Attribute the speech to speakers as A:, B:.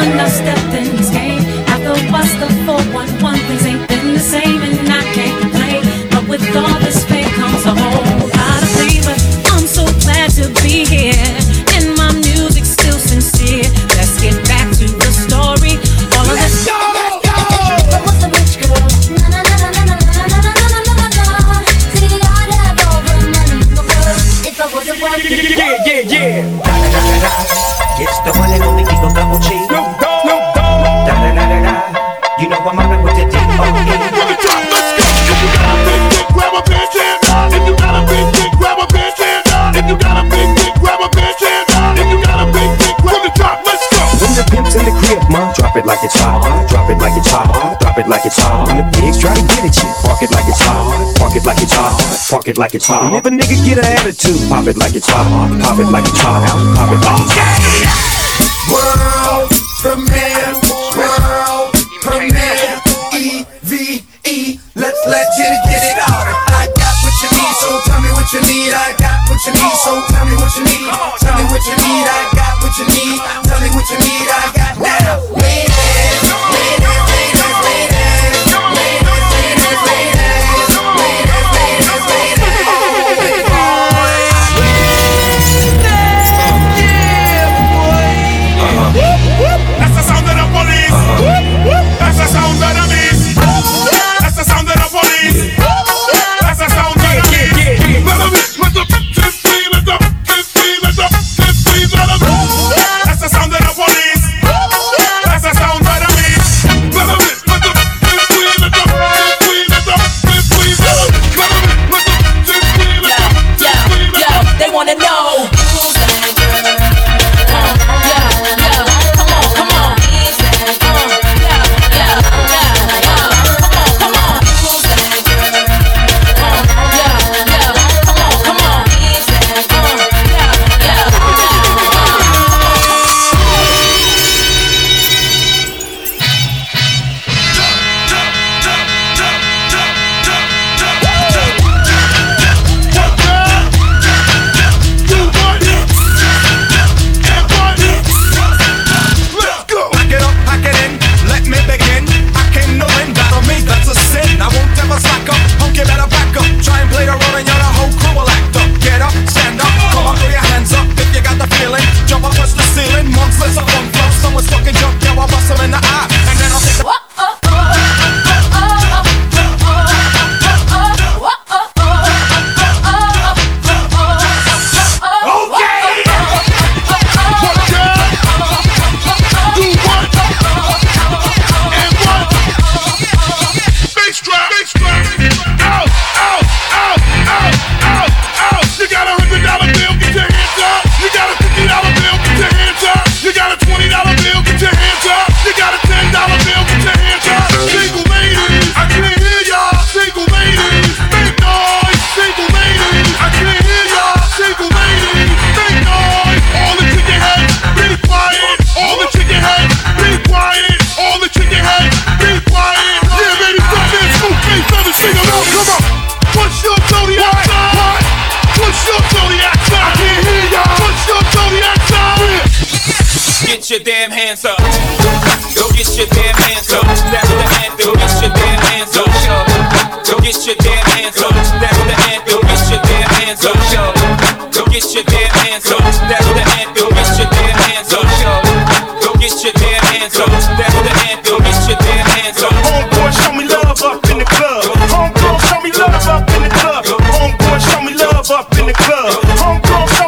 A: one last step in this game. After what's the
B: it like meat drop it like it's hot. Drop it like it's hot Drop it like it's hard, try and if a nigga get an attitude, pop it like it's hot. Pop it like it's hot. Pop it like it's hot.
C: World premiere, world
B: your damn hands up. Go get your damn hands up. That's the anthem. Get your damn hands up. Go get your damn hands up. That's the anthem. Get your damn hands up. Go get your damn hands up. That's the anthem. Get your damn hands up. Go get your damn hands up. That's the anthem. Get your damn hands
D: up. Homeboy, show me love up in the club. Homegirl, show me love up in the club. Homeboy, show me love up in the club. Homegirl.